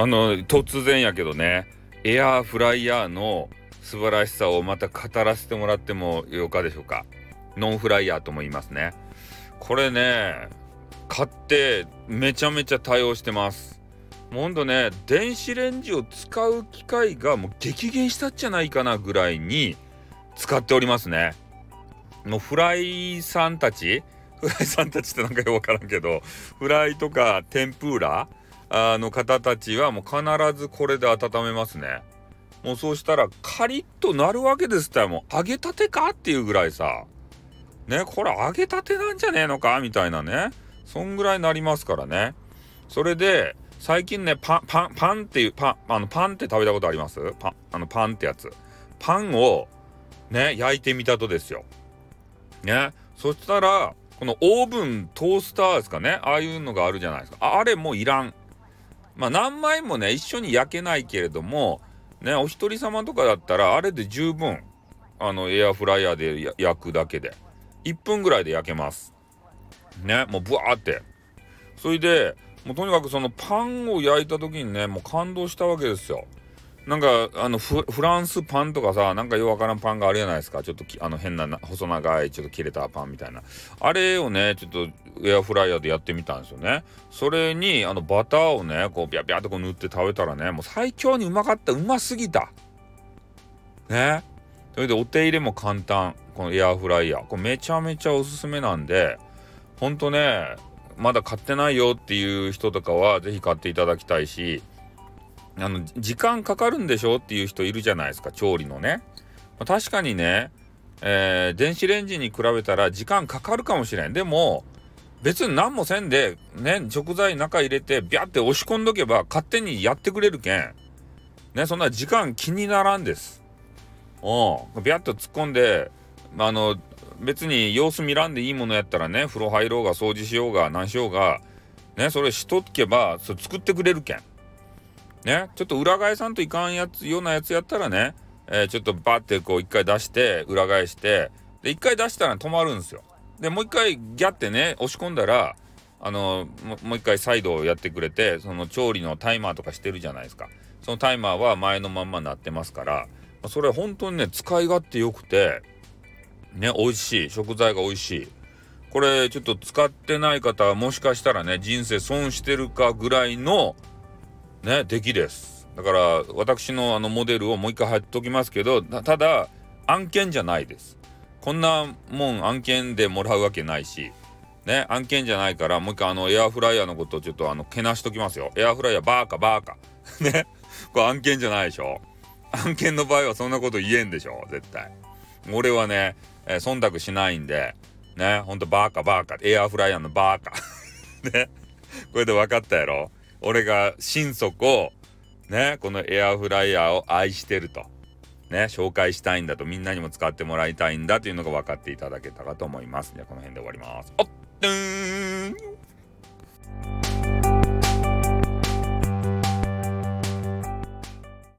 あの突然やけどね。エアーフライヤーの素晴らしさをまた語らせてもらってもよかでしょうか。ノンフライヤーとも言いますね。これね買ってめちゃめちゃ対応してます。もうほんとね電子レンジを使う機会がもう激減したんじゃないかなぐらいに使っておりますね。もうフライさんたちフライさんたちってなんかよくわからんけどフライとか天ぷらあの方たちはもう必ずこれで温めますね。もうそうしたらカリッとなるわけですって。もう揚げたてかっていうぐらいさ。ねこれ揚げたてなんじゃねえのか？みたいなね。そんぐらいなりますからね。それで最近ねパンパンパンっていうパンあのパンって食べたことあります？パンあのパンってやつ。パンをね焼いてみたとですよ。ね。そしたらこのオーブントースターですかね？ああいうのがあるじゃないですか。あれもういらん。まあ何枚もね一緒に焼けないけれどもねお一人様とかだったらあれで十分あのエアフライヤーで焼くだけで1分ぐらいで焼けます。ねもうブワーって。それでもうとにかくそのパンを焼いた時にねもう感動したわけですよ。なんかあのフランスパンとかさなんかよくわからんパンがあるじゃないですか。ちょっとあの変な細長いちょっと切れたパンみたいな。あれをねちょっとエアフライヤーでやってみたんですよね。それにあのバターをねこうビャビャってこう塗って食べたらねもう最強にうまかった。うますぎた。ね。それでお手入れも簡単。このエアフライヤー。これめちゃめちゃおすすめなんでほんとねまだ買ってないよっていう人とかは是非買っていただきたいしあの時間かかるんでしょっていう人いるじゃないですか調理のね、まあ、確かにね、えー、電子レンジに比べたら時間かかるかもしれん。でも別に何もせんでね食材中入れてビャって押し込んどけば勝手にやってくれるけん。ねそんな時間気にならんです。うん。ビャッと突っ込んであの別に様子見らんでいいものやったらね風呂入ろうが掃除しようが何しようがねそれしとけばそれ作ってくれるけん。ね、ちょっと裏返さんといかんやつようなやつやったらね、えー、ちょっとバッてこう一回出して裏返してで一回出したら止まるんですよ。でもう一回ギャってね押し込んだらあのもう一回再度やってくれてその調理のタイマーとかしてるじゃないですか。そのタイマーは前のまんまなってますからそれ本当にね使い勝手良くてね美味しい。食材が美味しい。これちょっと使ってない方はもしかしたらね人生損してるかぐらいのね出来です。だから私のあのモデルをもう一回貼っときますけどただ案件じゃないです。こんなもん案件でもらうわけないしね案件じゃないからもう一回あのエアフライヤーのことをちょっとあのけなしときますよ。エアフライヤーバーカバーカ。ね。これ案件じゃないでしょ。案件の場合はそんなこと言えんでしょ絶対。俺はね、えー、忖度しないんでね。ほんとバーカバーカ。エアフライヤーのバーカ。ね。これで分かったやろ。俺が心底ねこのエアフライヤーを愛してるとね紹介したいんだとみんなにも使ってもらいたいんだというのが分かっていただけたかと思います。じゃあこの辺で終わります。おっとーん。